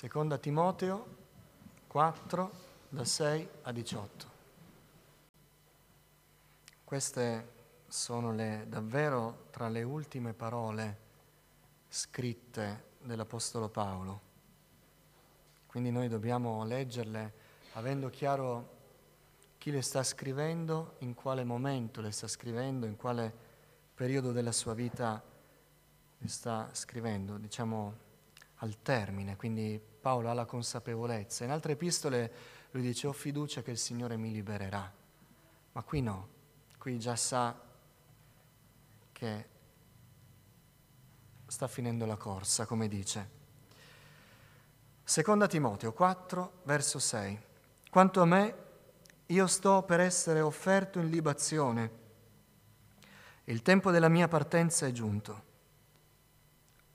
Seconda Timoteo 4, da 6 a 18. Queste sono le, davvero tra le ultime parole scritte dell'Apostolo Paolo. Quindi noi dobbiamo leggerle avendo chiaro chi le sta scrivendo, in quale momento le sta scrivendo, in quale periodo della sua vita le sta scrivendo, diciamo al termine, quindi Paolo ha la consapevolezza. In altre epistole lui dice ho fiducia che il Signore mi libererà, ma qui no, qui già sa che sta finendo la corsa, come dice. Seconda Timoteo 4, verso 6. Quanto a me, io sto per essere offerto in libazione. Il tempo della mia partenza è giunto.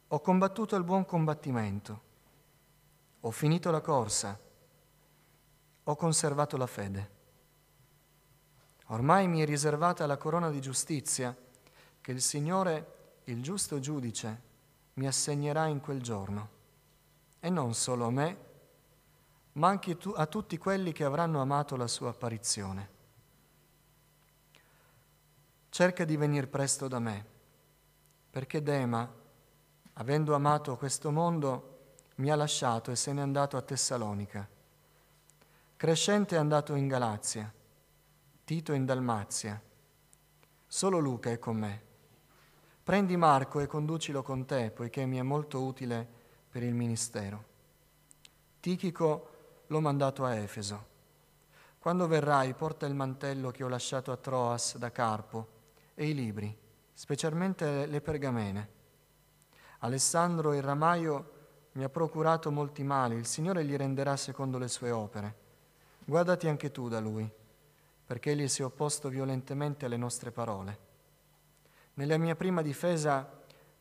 Ho combattuto il buon combattimento, ho finito la corsa, ho conservato la fede. Ormai mi è riservata la corona di giustizia che il Signore, il giusto giudice, mi assegnerà in quel giorno. E non solo a me, ma anche a tutti quelli che avranno amato la sua apparizione. Cerca di venire presto da me, perché Dema, avendo amato questo mondo, mi ha lasciato e se n'è andato a Tessalonica. Crescente è andato in Galazia, Tito in Dalmazia. Solo Luca è con me. Prendi Marco e conducilo con te, poiché mi è molto utile per il ministero. Tichico l'ho mandato a Efeso. Quando verrai, porta il mantello che ho lasciato a Troas da Carpo e i libri, specialmente le pergamene Alessandro il ramaio mi ha procurato molti mali, il Signore gli renderà secondo le sue opere. Guardati anche tu da lui, perché egli si è opposto violentemente alle nostre parole. Nella mia prima difesa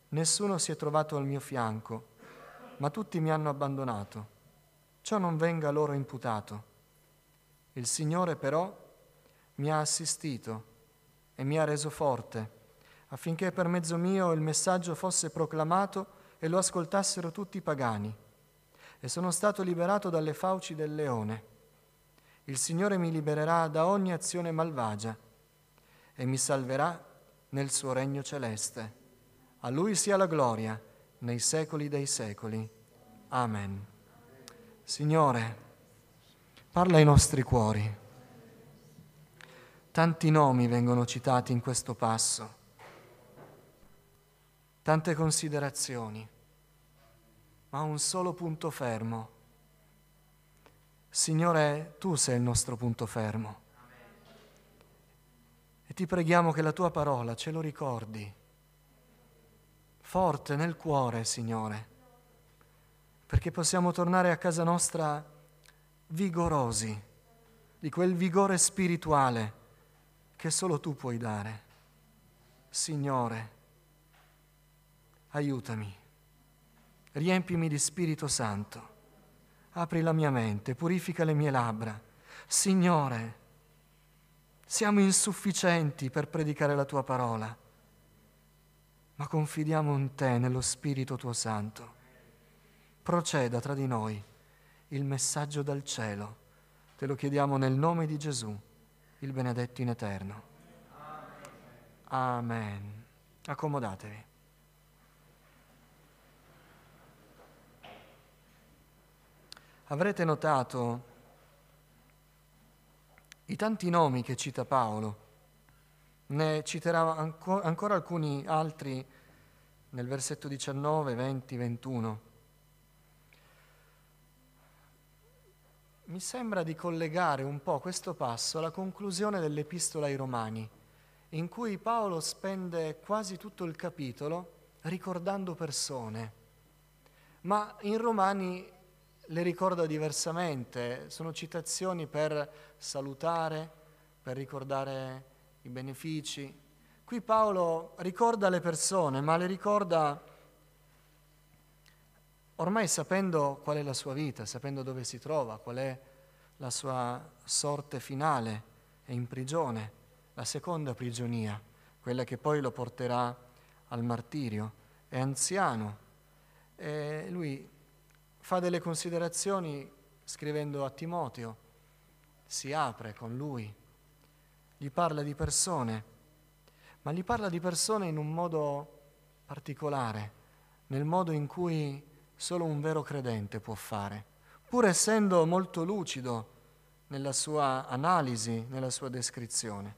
nessuno si è trovato al mio fianco, ma tutti mi hanno abbandonato. Ciò non venga loro imputato. Il Signore però mi ha assistito e mi ha reso forte affinché per mezzo mio il messaggio fosse proclamato e lo ascoltassero tutti i pagani. E sono stato liberato dalle fauci del leone. Il Signore mi libererà da ogni azione malvagia e mi salverà nel suo regno celeste. A Lui sia la gloria nei secoli dei secoli. Amen. Signore, parla ai nostri cuori. Tanti nomi vengono citati in questo passo tante considerazioni, ma un solo punto fermo. Signore, tu sei il nostro punto fermo. E ti preghiamo che la tua parola ce lo ricordi, forte nel cuore, Signore, perché possiamo tornare a casa nostra vigorosi, di quel vigore spirituale che solo tu puoi dare. Signore, aiutami, riempimi di Spirito Santo, apri la mia mente, purifica le mie labbra. Signore, siamo insufficienti per predicare la tua parola, ma confidiamo in te, nello Spirito tuo Santo. Proceda tra di noi il messaggio dal cielo. Te lo chiediamo nel nome di Gesù, il benedetto in eterno. Amen. Accomodatevi. Avrete notato i tanti nomi che cita Paolo. Ne citerà anco, ancora alcuni altri nel versetto 19, 20, 21. Mi sembra di collegare un po' questo passo alla conclusione dell'Epistola ai Romani, in cui Paolo spende quasi tutto il capitolo ricordando persone. Ma in Romani le ricorda diversamente, sono citazioni per salutare, per ricordare i benefici. Qui Paolo ricorda le persone, ma le ricorda ormai sapendo qual è la sua vita, sapendo dove si trova, qual è la sua sorte finale, è in prigione, la seconda prigionia, quella che poi lo porterà al martirio, è anziano. E lui fa delle considerazioni scrivendo a Timoteo, si apre con lui, gli parla di persone, ma gli parla di persone in un modo particolare, nel modo in cui solo un vero credente può fare, pur essendo molto lucido nella sua analisi, nella sua descrizione.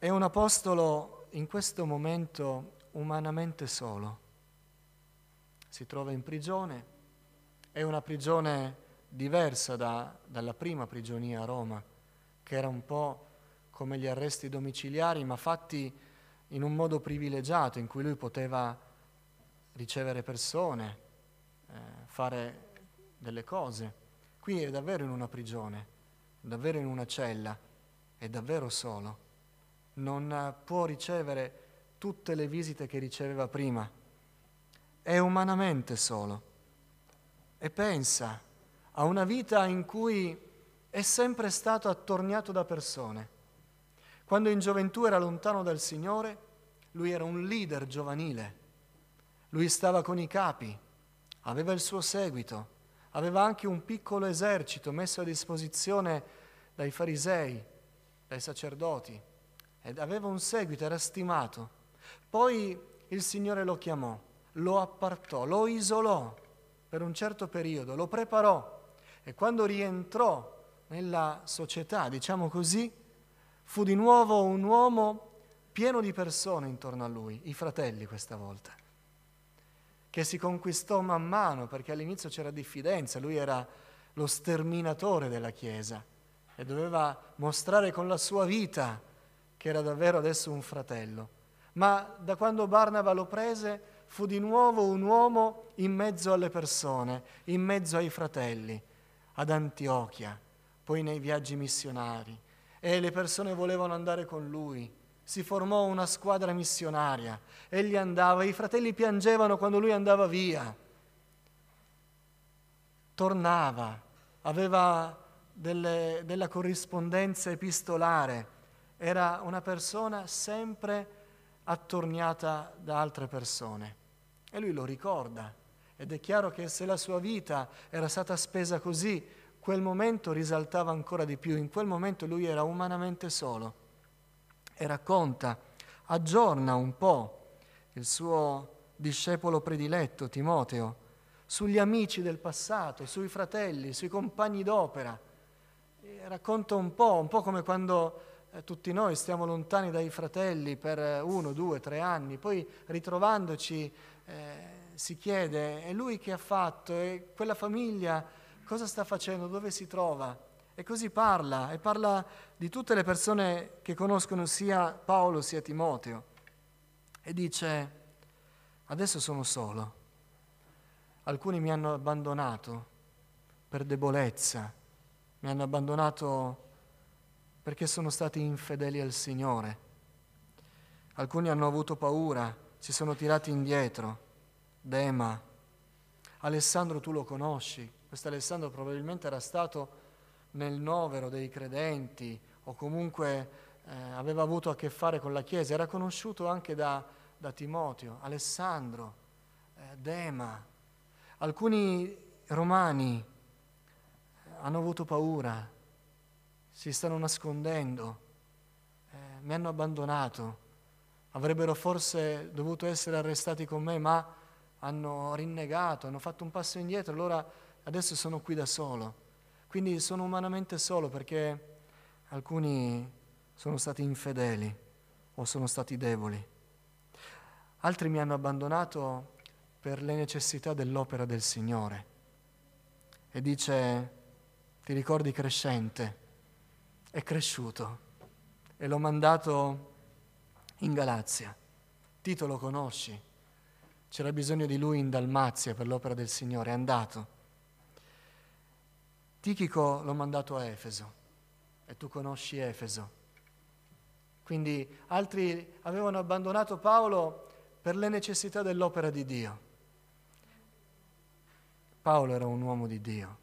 È un apostolo in questo momento umanamente solo. Si trova in prigione, è una prigione diversa da, dalla prima prigionia a Roma, che era un po' come gli arresti domiciliari, ma fatti in un modo privilegiato, in cui lui poteva ricevere persone, eh, fare delle cose. Qui è davvero in una prigione, davvero in una cella, è davvero solo. Non può ricevere tutte le visite che riceveva prima. È umanamente solo. E pensa a una vita in cui è sempre stato attorniato da persone. Quando in gioventù era lontano dal Signore, lui era un leader giovanile. Lui stava con i capi, aveva il suo seguito aveva anche un piccolo esercito messo a disposizione dai farisei, dai sacerdoti, ed aveva un seguito, era stimato. Poi il Signore lo chiamò, lo appartò, lo isolò per un certo periodo, lo preparò e quando rientrò nella società, diciamo così, fu di nuovo un uomo pieno di persone intorno a lui, i fratelli questa volta che si conquistò man mano, perché all'inizio c'era diffidenza, lui era lo sterminatore della Chiesa e doveva mostrare con la sua vita che era davvero adesso un fratello. Ma da quando Barnaba lo prese fu di nuovo un uomo in mezzo alle persone, in mezzo ai fratelli, ad Antiochia, poi nei viaggi missionari. E le persone volevano andare con lui, si formò una squadra missionaria. Egli andava, i fratelli piangevano quando lui andava via. Tornava, aveva delle, della corrispondenza epistolare, era una persona sempre attorniata da altre persone. E lui lo ricorda. Ed è chiaro che se la sua vita era stata spesa così, quel momento risaltava ancora di più. In quel momento lui era umanamente solo e racconta, aggiorna un po' il suo discepolo prediletto, Timoteo, sugli amici del passato, sui fratelli, sui compagni d'opera. E racconta un po', un po' come quando eh, tutti noi stiamo lontani dai fratelli per uno, due, tre anni, poi ritrovandoci eh, si chiede, è lui che ha fatto? E quella famiglia cosa sta facendo? Dove si trova? E così parla, e parla di tutte le persone che conoscono sia Paolo sia Timoteo. E dice, adesso sono solo. Alcuni mi hanno abbandonato per debolezza, mi hanno abbandonato perché sono stati infedeli al Signore. Alcuni hanno avuto paura, si sono tirati indietro. Dema, Alessandro tu lo conosci, questo Alessandro probabilmente era stato nel novero dei credenti o comunque eh, aveva avuto a che fare con la Chiesa, era conosciuto anche da, da Timoteo, Alessandro, eh, Dema. Alcuni romani eh, hanno avuto paura, si stanno nascondendo, eh, mi hanno abbandonato, avrebbero forse dovuto essere arrestati con me, ma hanno rinnegato, hanno fatto un passo indietro, allora adesso sono qui da solo. Quindi sono umanamente solo perché alcuni sono stati infedeli o sono stati deboli. Altri mi hanno abbandonato per le necessità dell'opera del Signore. E dice, ti ricordi crescente? È cresciuto e l'ho mandato in Galazia. Tito lo conosci? C'era bisogno di lui in Dalmazia per l'opera del Signore, è andato. Tichico l'ho mandato a Efeso e tu conosci Efeso. Quindi altri avevano abbandonato Paolo per le necessità dell'opera di Dio. Paolo era un uomo di Dio,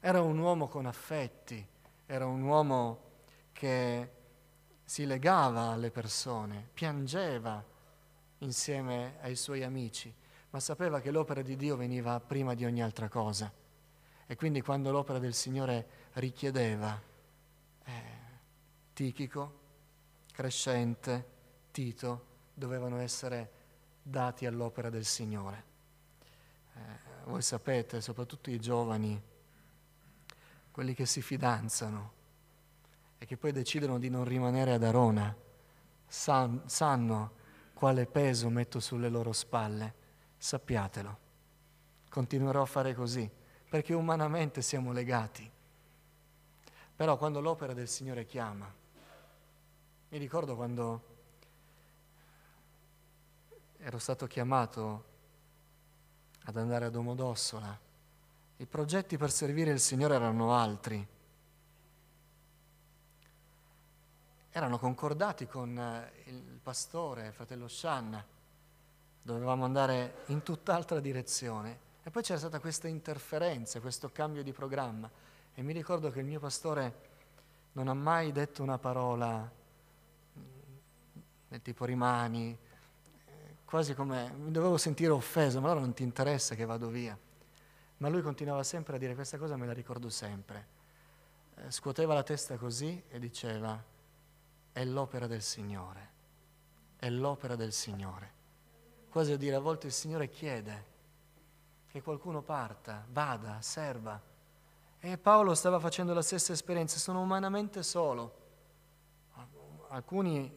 era un uomo con affetti, era un uomo che si legava alle persone, piangeva insieme ai suoi amici, ma sapeva che l'opera di Dio veniva prima di ogni altra cosa. E quindi quando l'opera del Signore richiedeva eh, Tichico, Crescente, Tito, dovevano essere dati all'opera del Signore. Eh, voi sapete, soprattutto i giovani, quelli che si fidanzano e che poi decidono di non rimanere ad Arona, san, sanno quale peso metto sulle loro spalle. Sappiatelo. Continuerò a fare così, perché umanamente siamo legati. Però quando l'opera del Signore chiama, mi ricordo quando ero stato chiamato ad andare a Domodossola, i progetti per servire il Signore erano altri. Erano concordati con eh, il pastore, il fratello Shanna, dovevamo andare in tutt'altra direzione. E poi c'era stata questa interferenza, questo cambio di programma. E mi ricordo che il mio pastore non ha mai detto una parola mm, del tipo rimani, quasi come mi dovevo sentire offeso, ma allora non ti interessa che vado via. Ma lui continuava sempre a dire questa cosa, me la ricordo sempre. Eh, scuoteva la testa così e diceva, è l'opera del Signore, è l'opera del Signore. Quasi a dire, a volte il Signore chiede che qualcuno parta, vada, serva. E Paolo stava facendo la stessa esperienza, sono umanamente solo. Alcuni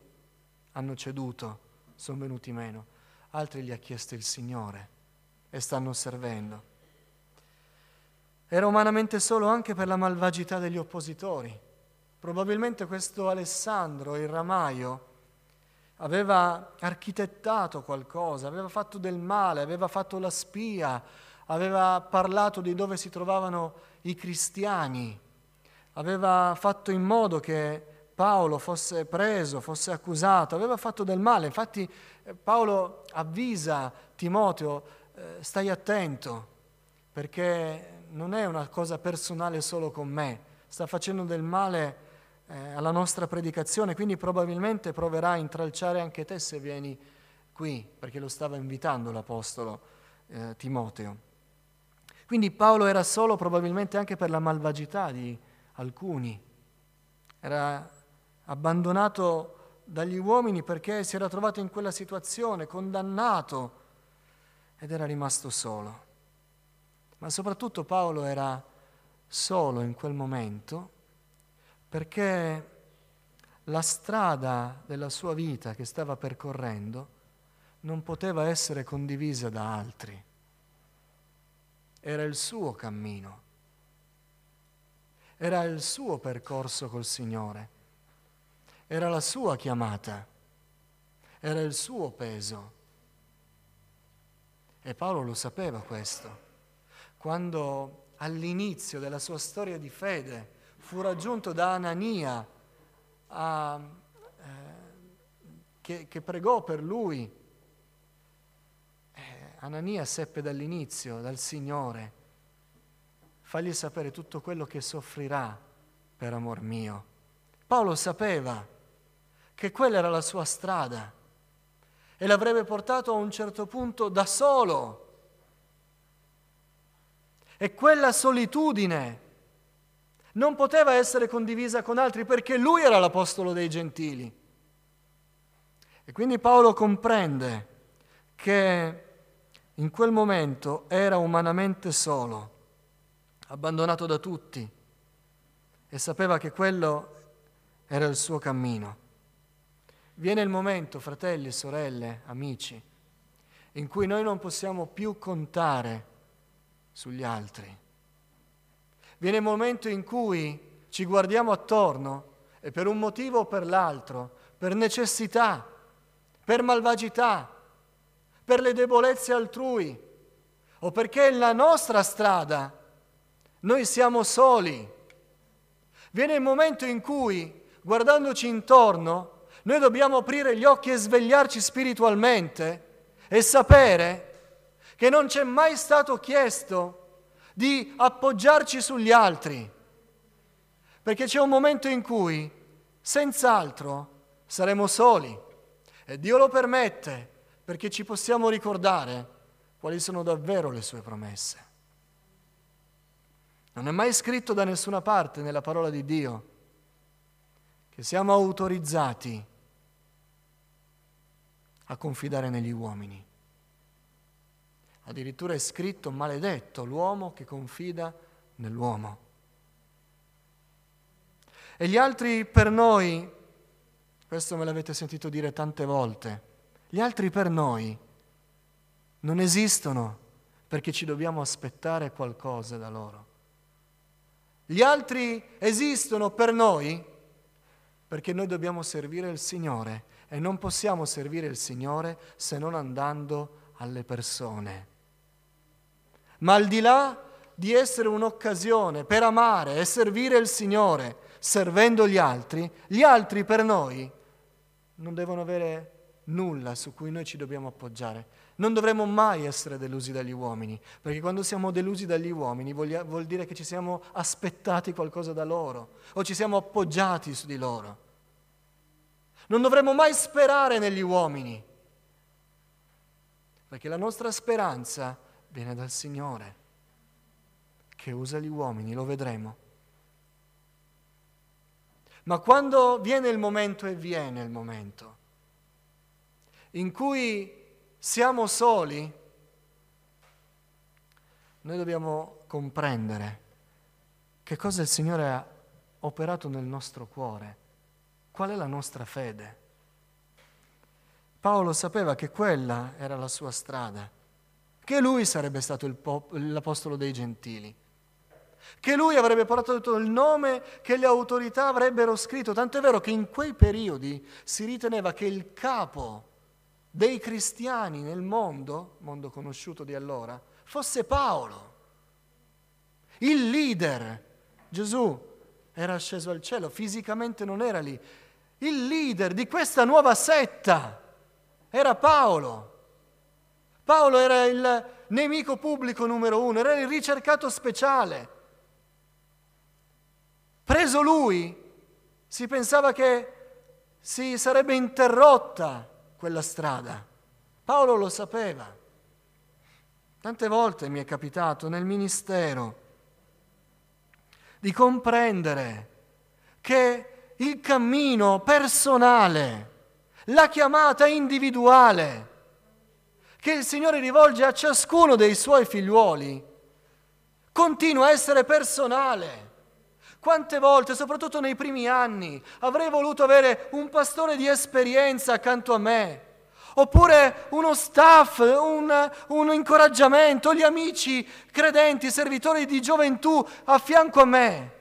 hanno ceduto, sono venuti meno altri gli ha chiesto il Signore e stanno servendo. Era umanamente solo anche per la malvagità degli oppositori. Probabilmente questo Alessandro, il ramaio, aveva architettato qualcosa, aveva fatto del male, aveva fatto la spia, aveva parlato di dove si trovavano i cristiani, aveva fatto in modo che Paolo fosse preso, fosse accusato, aveva fatto del male. Infatti eh, Paolo avvisa Timoteo, eh, stai attento, perché non è una cosa personale solo con me, sta facendo del male eh, alla nostra predicazione, quindi probabilmente proverà a intralciare anche te se vieni qui, perché lo stava invitando l'Apostolo eh, Timoteo. Quindi Paolo era solo probabilmente anche per la malvagità di alcuni, era abbandonato dagli uomini perché si era trovato in quella situazione, condannato ed era rimasto solo. Ma soprattutto Paolo era solo in quel momento perché la strada della sua vita che stava percorrendo non poteva essere condivisa da altri. Era il suo cammino, era il suo percorso col Signore. Era la sua chiamata, era il suo peso. E Paolo lo sapeva questo. Quando all'inizio della sua storia di fede fu raggiunto da Anania, a, eh, che, che, pregò per lui, eh, Anania seppe dall'inizio, dal Signore, fagli sapere tutto quello che soffrirà per amor mio. Paolo sapeva che quella era la sua strada e l'avrebbe portato a un certo punto da solo. E quella solitudine non poteva essere condivisa con altri perché lui era l'apostolo dei gentili. E quindi Paolo comprende che in quel momento era umanamente solo, abbandonato da tutti e sapeva che quello era il suo cammino. Viene il momento, fratelli sorelle, amici, in cui noi non possiamo più contare sugli altri. Viene il momento in cui ci guardiamo attorno e per un motivo o per l'altro, per necessità, per malvagità, per le debolezze altrui o perché è la nostra strada, noi siamo soli. Viene il momento in cui, guardandoci intorno, noi dobbiamo aprire gli occhi e svegliarci spiritualmente e sapere che non c'è mai stato chiesto di appoggiarci sugli altri, perché c'è un momento in cui senz'altro saremo soli e Dio lo permette perché ci possiamo ricordare quali sono davvero le sue promesse. Non è mai scritto da nessuna parte nella parola di Dio che siamo autorizzati a confidare negli uomini. Addirittura è scritto maledetto l'uomo che confida nell'uomo. E gli altri per noi, questo me l'avete sentito dire tante volte, gli altri per noi non esistono perché ci dobbiamo aspettare qualcosa da loro. Gli altri esistono per noi perché noi dobbiamo servire il Signore e non possiamo servire il Signore se non andando alle persone. Ma al di là di essere un'occasione per amare e servire il Signore servendo gli altri, gli altri per noi non devono avere nulla su cui noi ci dobbiamo appoggiare. Non dovremmo mai essere delusi dagli uomini, perché quando siamo delusi dagli uomini vuol dire che ci siamo aspettati qualcosa da loro o ci siamo appoggiati su di loro. Non dovremmo mai sperare negli uomini, perché la nostra speranza viene dal Signore, che usa gli uomini, lo vedremo. Ma quando viene il momento, e viene il momento, in cui siamo soli, noi dobbiamo comprendere che cosa il Signore ha operato nel nostro cuore, qual è la nostra fede. Paolo sapeva che quella era la sua strada, che lui sarebbe stato pop- l'apostolo dei gentili, che lui avrebbe portato il nome che le autorità avrebbero scritto, tanto è vero che in quei periodi si riteneva che il capo dei cristiani nel mondo, mondo conosciuto di allora, fosse Paolo, il leader. Gesù era sceso al cielo, fisicamente non era lì. Il leader di questa nuova setta era Paolo. Paolo era il nemico pubblico numero uno, era il ricercato speciale. Preso lui, si pensava che si sarebbe interrotta quella strada. Paolo lo sapeva. Tante volte mi è capitato nel ministero di comprendere che il cammino personale, la chiamata individuale che il Signore rivolge a ciascuno dei suoi figliuoli continua a essere personale. Quante volte, soprattutto nei primi anni, avrei voluto avere un pastore di esperienza accanto a me, oppure uno staff, un, un, incoraggiamento, gli amici credenti, servitori di gioventù a fianco a me.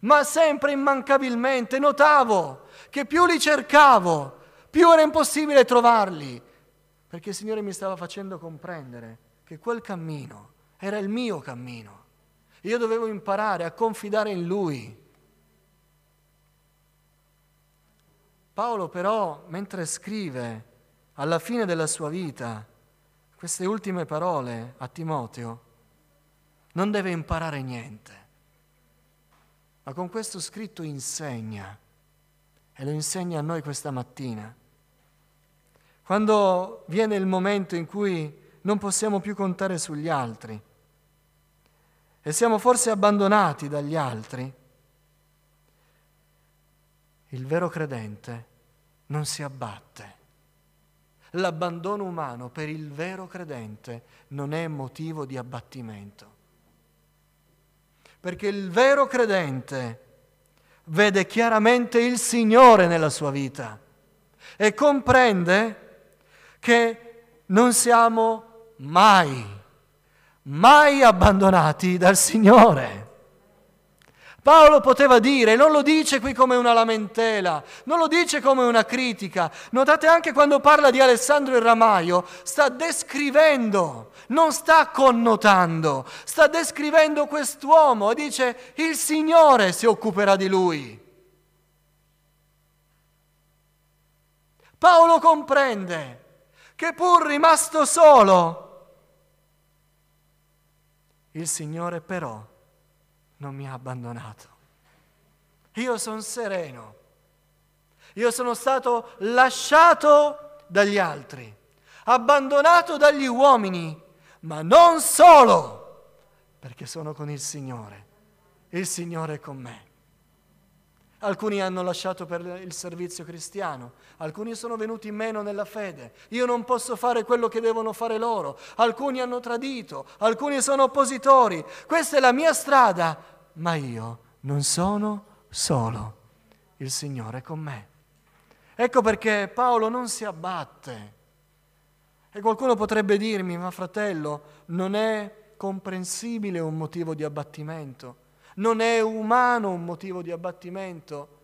Ma sempre immancabilmente notavo che più li cercavo, più era impossibile trovarli, perché il Signore mi stava facendo comprendere che quel cammino era il mio cammino io dovevo imparare a confidare in Lui. Paolo però, mentre scrive alla fine della sua vita queste ultime parole a Timoteo, non deve imparare niente, ma con questo scritto insegna e lo insegna a noi questa mattina. Quando viene il momento in cui non possiamo più contare sugli altri, e siamo forse abbandonati dagli altri, il vero credente non si abbatte. L'abbandono umano per il vero credente non è motivo di abbattimento. Perché il vero credente vede chiaramente il Signore nella sua vita e comprende che non siamo mai mai abbandonati dal Signore. Paolo poteva dire, non lo dice qui come una lamentela, non lo dice come una critica. Notate anche quando parla di Alessandro il Ramaio, sta descrivendo, non sta connotando, sta descrivendo quest'uomo e dice il Signore si occuperà di lui. Paolo comprende che pur rimasto solo, il Signore però non mi ha abbandonato. Io sono sereno. Io sono stato lasciato dagli altri, abbandonato dagli uomini, ma non solo, perché sono con il Signore. Il Signore è con me. Alcuni hanno lasciato per il servizio cristiano, alcuni sono venuti meno nella fede. Io non posso fare quello che devono fare loro. Alcuni hanno tradito, alcuni sono oppositori. Questa è la mia strada, ma io non sono solo. Il Signore è con me. Ecco perché Paolo non si abbatte. E qualcuno potrebbe dirmi, ma fratello, non è comprensibile un motivo di abbattimento non è umano un motivo di abbattimento,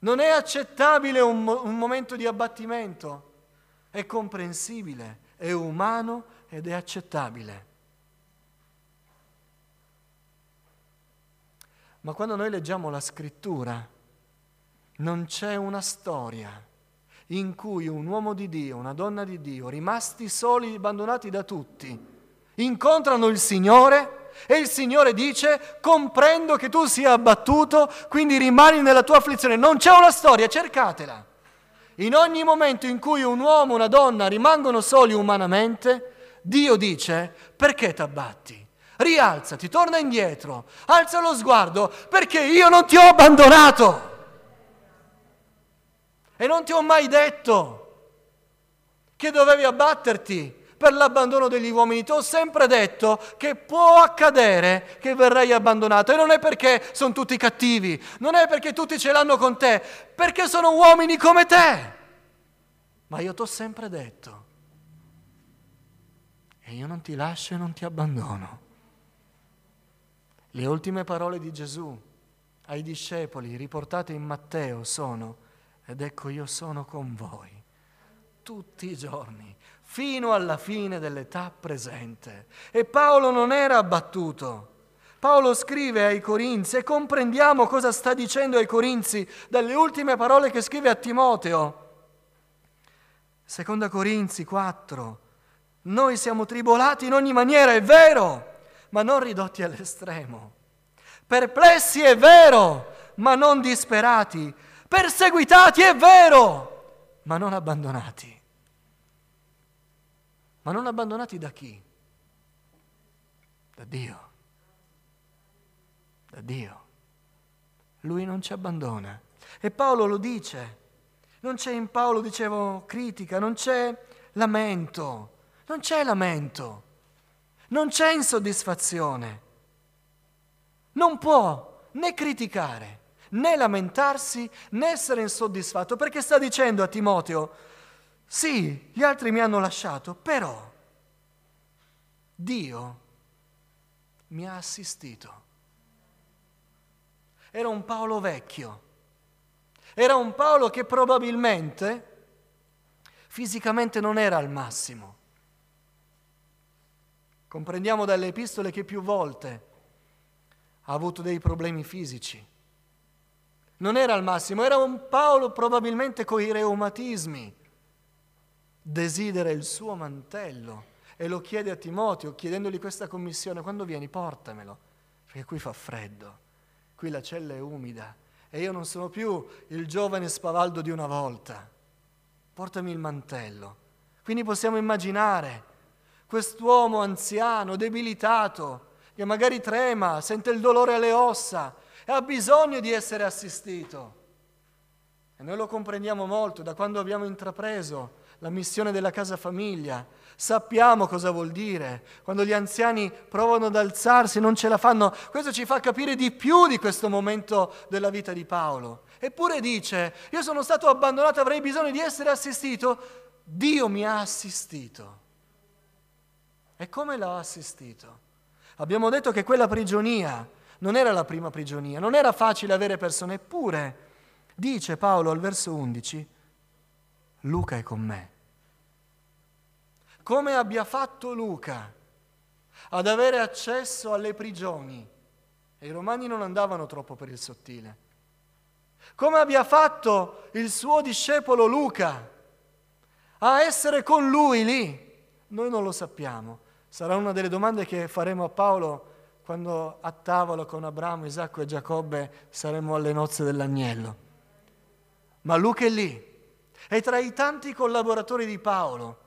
non è accettabile un, mo- un momento di abbattimento, è comprensibile, è umano ed è accettabile. Ma quando noi leggiamo la scrittura, non c'è una storia in cui un uomo di Dio, una donna di Dio, rimasti soli, abbandonati da tutti, incontrano il Signore e il Signore dice, comprendo che tu sia abbattuto, quindi rimani nella tua afflizione. Non c'è una storia, cercatela. In ogni momento in cui un uomo e una donna rimangono soli umanamente, Dio dice, perché ti abbatti? Rialzati, torna indietro, alza lo sguardo, perché io non ti ho abbandonato. E non ti ho mai detto che dovevi abbatterti per l'abbandono degli uomini. Ti ho sempre detto che può accadere che verrai abbandonato e non è perché sono tutti cattivi, non è perché tutti ce l'hanno con te, perché sono uomini come te. Ma io ti ho sempre detto, e io non ti lascio e non ti abbandono. Le ultime parole di Gesù ai discepoli riportate in Matteo sono, ed ecco io sono con voi tutti i giorni fino alla fine dell'età presente. E Paolo non era abbattuto. Paolo scrive ai Corinzi e comprendiamo cosa sta dicendo ai Corinzi dalle ultime parole che scrive a Timoteo. Seconda Corinzi 4. Noi siamo tribolati in ogni maniera, è vero, ma non ridotti all'estremo. Perplessi è vero, ma non disperati. Perseguitati è vero, ma non abbandonati. Ma non abbandonati da chi? Da Dio. Da Dio. Lui non ci abbandona. E Paolo lo dice. Non c'è in Paolo, dicevo, critica, non c'è lamento, non c'è lamento, non c'è insoddisfazione. Non può né criticare, né lamentarsi, né essere insoddisfatto, perché sta dicendo a Timoteo, sì, gli altri mi hanno lasciato, però Dio mi ha assistito. Era un Paolo vecchio, era un Paolo che probabilmente fisicamente non era al massimo. Comprendiamo dalle epistole che più volte ha avuto dei problemi fisici. Non era al massimo, era un Paolo probabilmente con i reumatismi desidera il suo mantello e lo chiede a Timoteo, chiedendogli questa commissione, quando vieni portamelo, perché qui fa freddo, qui la cella è umida e io non sono più il giovane spavaldo di una volta, portami il mantello. Quindi possiamo immaginare quest'uomo anziano, debilitato, che magari trema, sente il dolore alle ossa e ha bisogno di essere assistito. E noi lo comprendiamo molto da quando abbiamo intrapreso la missione della casa famiglia. Sappiamo cosa vuol dire. Quando gli anziani provano ad alzarsi, non ce la fanno. Questo ci fa capire di più di questo momento della vita di Paolo. Eppure dice, io sono stato abbandonato, avrei bisogno di essere assistito. Dio mi ha assistito. E come l'ha assistito? Abbiamo detto che quella prigionia non era la prima prigionia, non era facile avere persone, eppure dice Paolo al verso 11, Luca è con me. Come abbia fatto Luca ad avere accesso alle prigioni, e i romani non andavano troppo per il sottile, come abbia fatto il suo discepolo Luca a essere con lui lì, noi non lo sappiamo. Sarà una delle domande che faremo a Paolo quando a tavola con Abramo, Isacco e Giacobbe saremo alle nozze dell'agnello. Ma Luca è lì, e tra i tanti collaboratori di Paolo,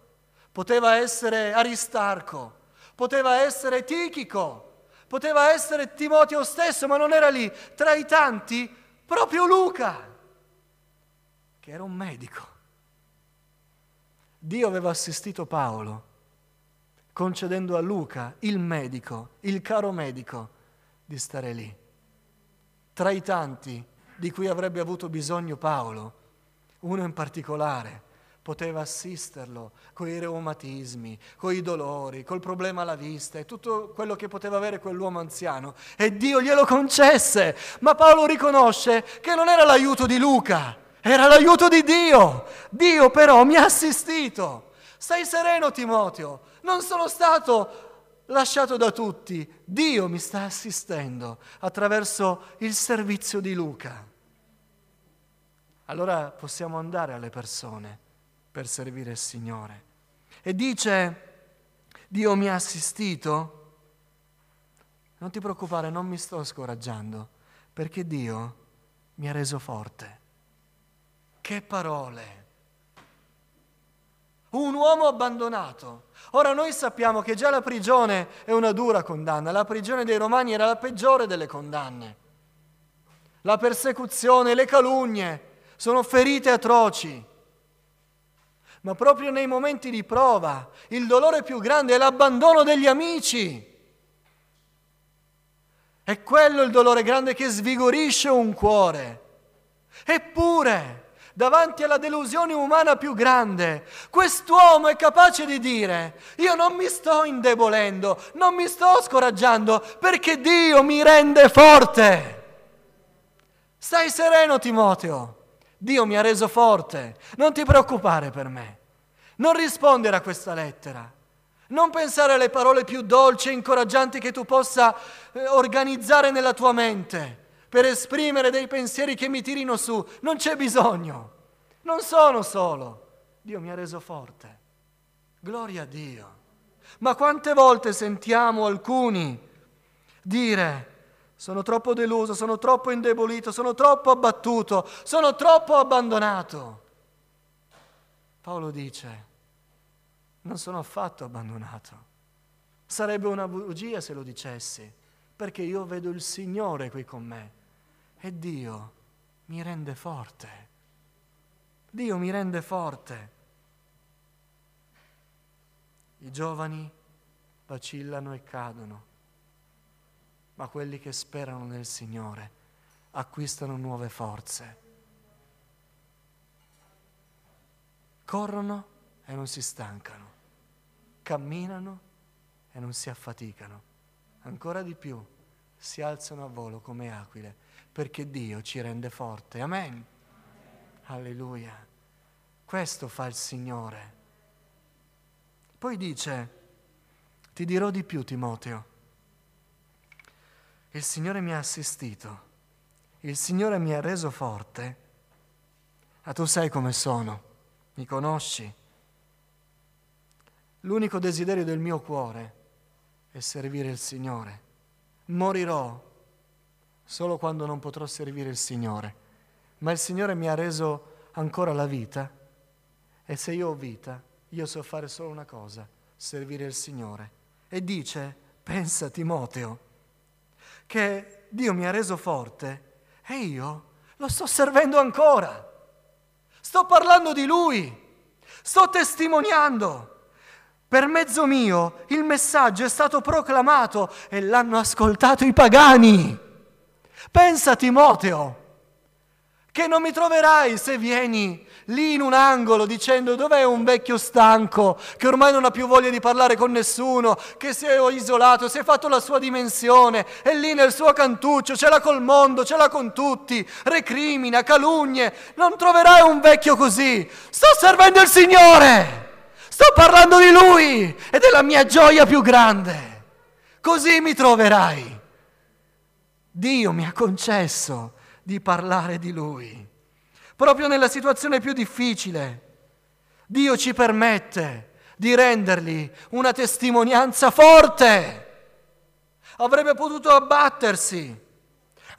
poteva essere Aristarco, poteva essere Tichico, poteva essere Timoteo stesso, ma non era lì. Tra i tanti, proprio Luca, che era un medico. Dio aveva assistito Paolo, concedendo a Luca, il medico, il caro medico, di stare lì. Tra i tanti di cui avrebbe avuto bisogno Paolo, uno in particolare poteva assisterlo con i reumatismi, con i dolori, col problema alla vista e tutto quello che poteva avere quell'uomo anziano. E Dio glielo concesse. Ma Paolo riconosce che non era l'aiuto di Luca, era l'aiuto di Dio. Dio però mi ha assistito. Stai sereno Timoteo, non sono stato lasciato da tutti. Dio mi sta assistendo attraverso il servizio di Luca. Allora possiamo andare alle persone per servire il Signore. E dice, Dio mi ha assistito? Non ti preoccupare, non mi sto scoraggiando, perché Dio mi ha reso forte. Che parole! Un uomo abbandonato. Ora noi sappiamo che già la prigione è una dura condanna, la prigione dei romani era la peggiore delle condanne. La persecuzione, le calunnie sono ferite atroci ma proprio nei momenti di prova il dolore più grande è l'abbandono degli amici. È quello il dolore grande che svigorisce un cuore. Eppure, davanti alla delusione umana più grande, quest'uomo è capace di dire, io non mi sto indebolendo, non mi sto scoraggiando, perché Dio mi rende forte. Stai sereno, Timoteo. Dio mi ha reso forte, non ti preoccupare per me. Non rispondere a questa lettera. Non pensare alle parole più dolci e incoraggianti che tu possa eh, organizzare nella tua mente per esprimere dei pensieri che mi tirino su. Non c'è bisogno. Non sono solo. Dio mi ha reso forte. Gloria a Dio. Ma quante volte sentiamo alcuni dire sono troppo deluso, sono troppo indebolito, sono troppo abbattuto, sono troppo abbandonato. Paolo dice, non sono affatto abbandonato. Sarebbe una bugia se lo dicessi, perché io vedo il Signore qui con me e Dio mi rende forte. Dio mi rende forte. I giovani vacillano e cadono ma quelli che sperano nel Signore acquistano nuove forze. Corrono e non si stancano, camminano e non si affaticano, ancora di più si alzano a volo come aquile, perché Dio ci rende forte. Amen. Alleluia. Questo fa il Signore. Poi dice, ti dirò di più Timoteo, il Signore mi ha assistito, il Signore mi ha reso forte, ma tu sai come sono, mi conosci. L'unico desiderio del mio cuore è servire il Signore. Morirò solo quando non potrò servire il Signore, ma il Signore mi ha reso ancora la vita e se io ho vita, io so fare solo una cosa, servire il Signore. E dice, pensa Timoteo, che Dio mi ha reso forte e io lo sto servendo ancora. Sto parlando di Lui, sto testimoniando. Per mezzo mio il messaggio è stato proclamato e l'hanno ascoltato i pagani. Pensa Timoteo, che non mi troverai se vieni lì in un angolo dicendo dov'è un vecchio stanco che ormai non ha più voglia di parlare con nessuno, che si è isolato, si è fatto la sua dimensione, è lì nel suo cantuccio, ce l'ha col mondo, ce l'ha con tutti, recrimina, calugne, non troverai un vecchio così. Sto servendo il Signore, sto parlando di Lui ed è la mia gioia più grande. Così mi troverai. Dio mi ha concesso di parlare di Lui. Proprio nella situazione più difficile, Dio ci permette di rendergli una testimonianza forte. Avrebbe potuto abbattersi,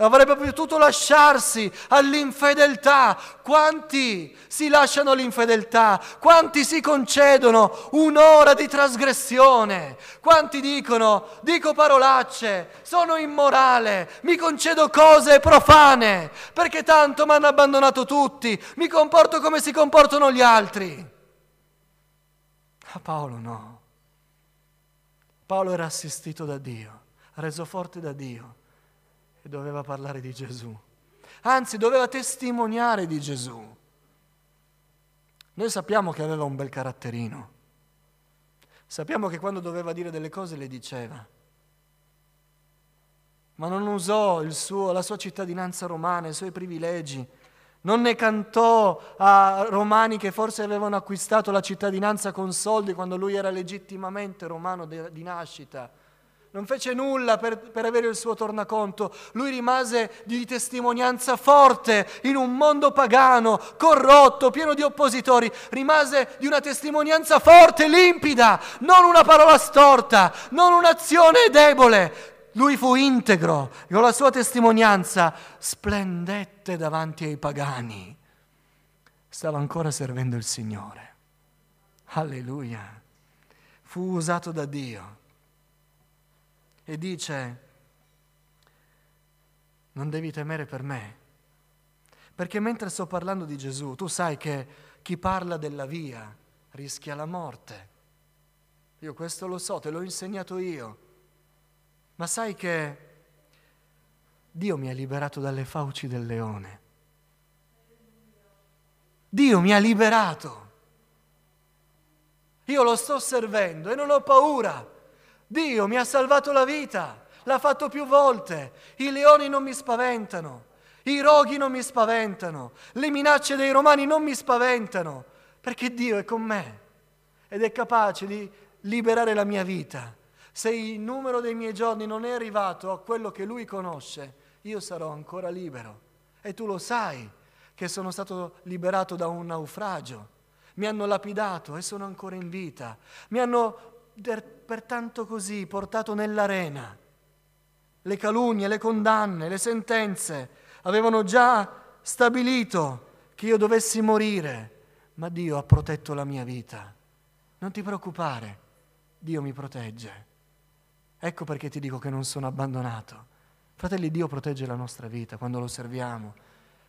avrebbe potuto lasciarsi all'infedeltà. Quanti si lasciano all'infedeltà? Quanti si concedono un'ora di trasgressione? Quanti dicono, dico parolacce, sono immorale, mi concedo cose profane, perché tanto mi hanno abbandonato tutti, mi comporto come si comportano gli altri. A Paolo no. Paolo era assistito da Dio, reso forte da Dio e doveva parlare di Gesù. Anzi, doveva testimoniare di Gesù. Noi sappiamo che aveva un bel caratterino. Sappiamo che quando doveva dire delle cose le diceva. Ma non usò suo, la sua cittadinanza romana, i suoi privilegi. Non ne cantò a romani che forse avevano acquistato la cittadinanza con soldi quando lui era legittimamente romano di nascita non fece nulla per, per, avere il suo tornaconto, lui rimase di testimonianza forte in un mondo pagano, corrotto, pieno di oppositori, rimase di una testimonianza forte, limpida, non una parola storta, non un'azione debole. Lui fu integro e con la sua testimonianza splendette davanti ai pagani. Stava ancora servendo il Signore. Alleluia. Fu usato da Dio e dice, non devi temere per me, perché mentre sto parlando di Gesù, tu sai che chi parla della via rischia la morte. Io questo lo so, te l'ho insegnato io, ma sai che Dio mi ha liberato dalle fauci del leone. Dio mi ha liberato. Io lo sto servendo e non ho paura Dio mi ha salvato la vita, l'ha fatto più volte. I leoni non mi spaventano, i roghi non mi spaventano, le minacce dei romani non mi spaventano, perché Dio è con me ed è capace di liberare la mia vita. Se il numero dei miei giorni non è arrivato a quello che Lui conosce, io sarò ancora libero. E tu lo sai che sono stato liberato da un naufragio. Mi hanno lapidato e sono ancora in vita. Mi hanno pertanto così portato nell'arena. Le calunnie, le condanne, le sentenze avevano già stabilito che io dovessi morire, ma Dio ha protetto la mia vita. Non ti preoccupare, Dio mi protegge. Ecco perché ti dico che non sono abbandonato. Fratelli, Dio protegge la nostra vita quando lo serviamo,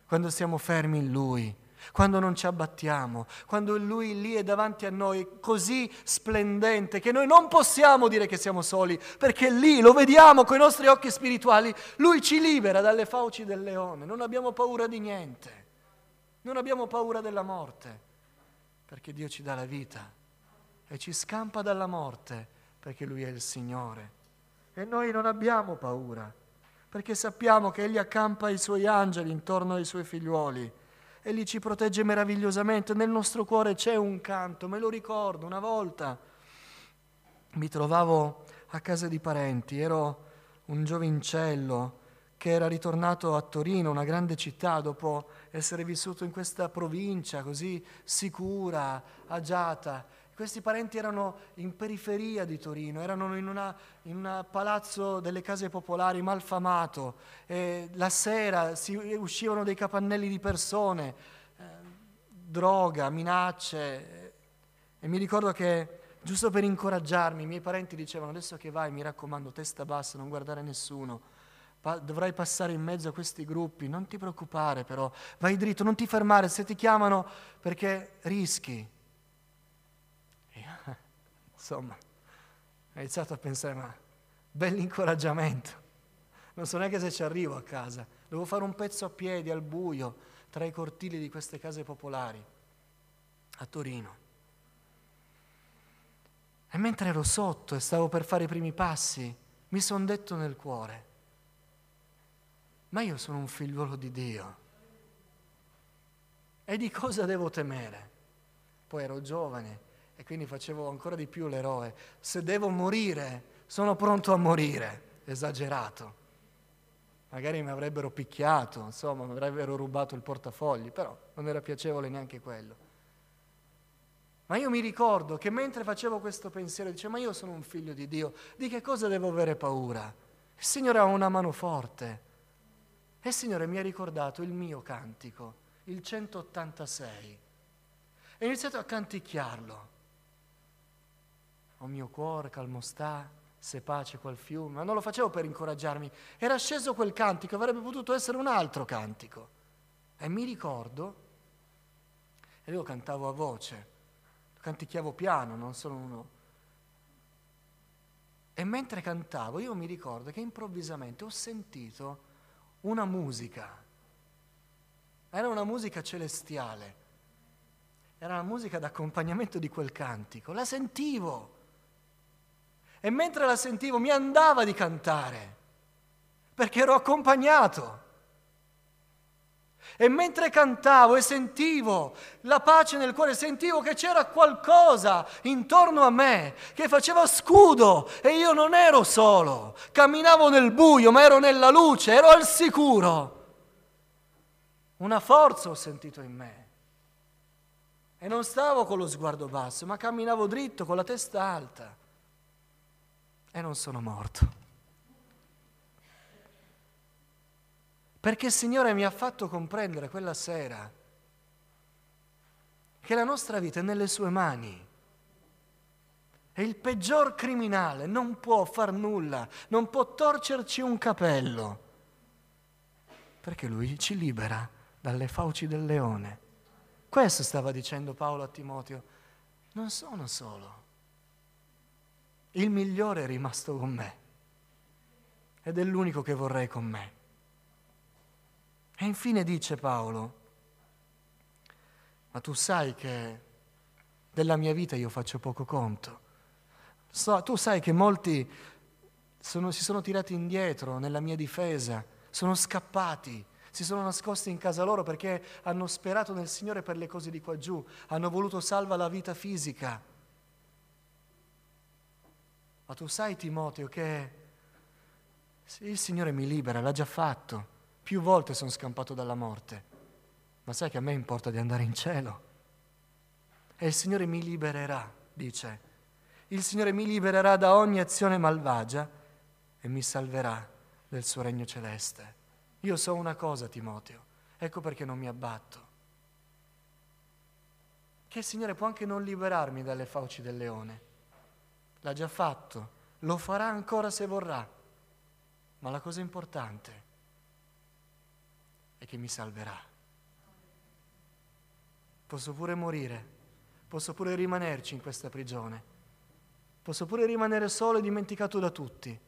quando siamo fermi in Lui quando non ci abbattiamo, quando Lui lì è davanti a noi così splendente che noi non possiamo dire che siamo soli, perché lì lo vediamo con i nostri occhi spirituali, Lui ci libera dalle fauci del leone, non abbiamo paura di niente, non abbiamo paura della morte, perché Dio ci dà la vita e ci scampa dalla morte, perché Lui è il Signore. E noi non abbiamo paura, perché sappiamo che Egli accampa i Suoi angeli intorno ai Suoi figliuoli Egli ci protegge meravigliosamente. Nel nostro cuore c'è un canto, me lo ricordo, una volta mi trovavo a casa di parenti, ero un giovincello che era ritornato a Torino, una grande città, dopo essere vissuto in questa provincia così sicura, agiata. Questi parenti erano in periferia di Torino, erano in, un palazzo delle case popolari malfamato, e la sera si uscivano dei capannelli di persone, eh, droga, minacce. E mi ricordo che, giusto per incoraggiarmi, i miei parenti dicevano, adesso che vai, mi raccomando, testa bassa, non guardare nessuno, dovrai passare in mezzo a questi gruppi, non ti preoccupare però, vai dritto, non ti fermare, se ti chiamano perché rischi Insomma, ho iniziato a pensare, ma bell'incoraggiamento. Non so neanche se ci arrivo a casa. Devo fare un pezzo a piedi, al buio, tra i cortili di queste case popolari, a Torino. E mentre ero sotto e stavo per fare i primi passi, mi sono detto nel cuore, ma io sono un figliuolo di Dio. E di cosa devo temere? Poi ero giovane, e quindi facevo ancora di più l'eroe. Se devo morire, sono pronto a morire. Esagerato. Magari mi avrebbero picchiato, insomma, mi avrebbero rubato il portafogli, però non era piacevole neanche quello. Ma io mi ricordo che mentre facevo questo pensiero, dicevo, ma io sono un figlio di Dio, di che cosa devo avere paura? Il Signore ha una mano forte. E il Signore mi ha ricordato il mio cantico, il 186. E ho iniziato a canticchiarlo. O mio cuore calmo sta, se pace quel fiume. Ma non lo facevo per incoraggiarmi. Era sceso quel cantico, avrebbe potuto essere un altro cantico. E mi ricordo, e io cantavo a voce, canticchiavo piano, non sono uno... E mentre cantavo io mi ricordo che improvvisamente ho sentito una musica. Era una musica celestiale. Era la musica d'accompagnamento di quel cantico. La sentivo. E mentre la sentivo mi andava di cantare, perché ero accompagnato. E mentre cantavo e sentivo la pace nel cuore, sentivo che c'era qualcosa intorno a me che faceva scudo e io non ero solo, camminavo nel buio, ma ero nella luce, ero al sicuro. Una forza ho sentito in me. E non stavo con lo sguardo basso, ma camminavo dritto con la testa alta. E non sono morto. Perché il Signore mi ha fatto comprendere quella sera che la nostra vita è nelle sue mani. E il peggior criminale non può far nulla, non può torcerci un capello, perché lui ci libera dalle fauci del leone. Questo stava dicendo Paolo a Timoteo. Non sono solo. Il migliore è rimasto con me ed è l'unico che vorrei con me. E infine dice Paolo, ma tu sai che della mia vita io faccio poco conto. So, tu sai che molti sono, si sono tirati indietro nella mia difesa, sono scappati, si sono nascosti in casa loro perché hanno sperato nel Signore per le cose di qua giù, hanno voluto salva la vita fisica. Tu sai, Timoteo, che il Signore mi libera, l'ha già fatto. Più volte sono scampato dalla morte, ma sai che a me importa di andare in cielo. E il Signore mi libererà, dice. Il Signore mi libererà da ogni azione malvagia e mi salverà del suo regno celeste. Io so una cosa, Timoteo, ecco perché non mi abbatto. Che il Signore può anche non liberarmi dalle fauci del leone. L'ha già fatto, lo farà ancora se vorrà. Ma la cosa importante e che mi salverà. Posso pure morire, posso pure rimanerci in questa prigione, posso pure rimanere solo e dimenticato da tutti,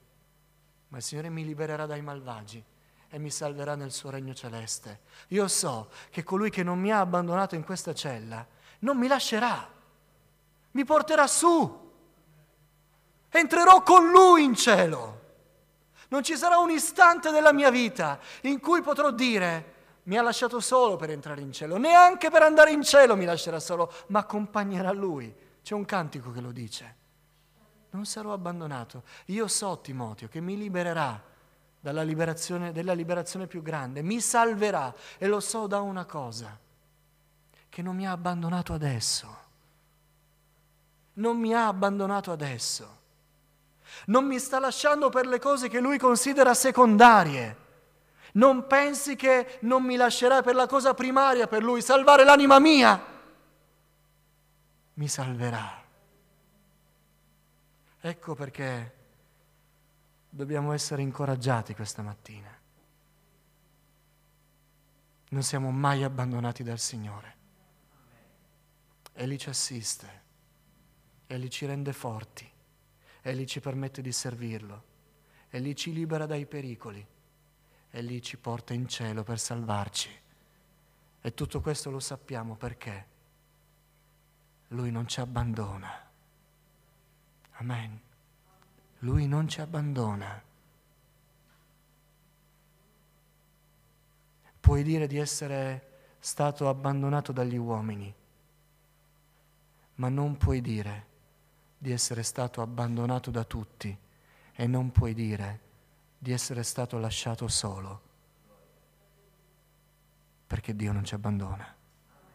ma il Signore mi libererà dai malvagi e mi salverà nel suo regno celeste. Io so che colui che non mi ha abbandonato in questa cella non mi lascerà, mi porterà su, entrerò con lui in cielo. Non ci sarà un istante della mia vita in cui potrò dire mi ha lasciato solo per entrare in cielo, neanche per andare in cielo mi lascerà solo, ma accompagnerà lui. C'è un cantico che lo dice. Non sarò abbandonato. Io so, Timoteo, che mi libererà dalla liberazione, della liberazione più grande, mi salverà e lo so da una cosa, che non mi ha abbandonato adesso. Non mi ha abbandonato adesso non mi sta lasciando per le cose che lui considera secondarie. Non pensi che non mi lascerà per la cosa primaria per lui, salvare l'anima mia. Mi salverà. Ecco perché dobbiamo essere incoraggiati questa mattina. Non siamo mai abbandonati dal Signore. Egli ci assiste, Egli ci rende forti. Egli ci permette di servirlo, Egli ci libera dai pericoli, Egli ci porta in cielo per salvarci. E tutto questo lo sappiamo perché Lui non ci abbandona. Amen. Lui non ci abbandona. Puoi dire di essere stato abbandonato dagli uomini, ma non puoi dire di essere stato abbandonato da tutti e non puoi dire di essere stato lasciato solo, perché Dio non ci abbandona.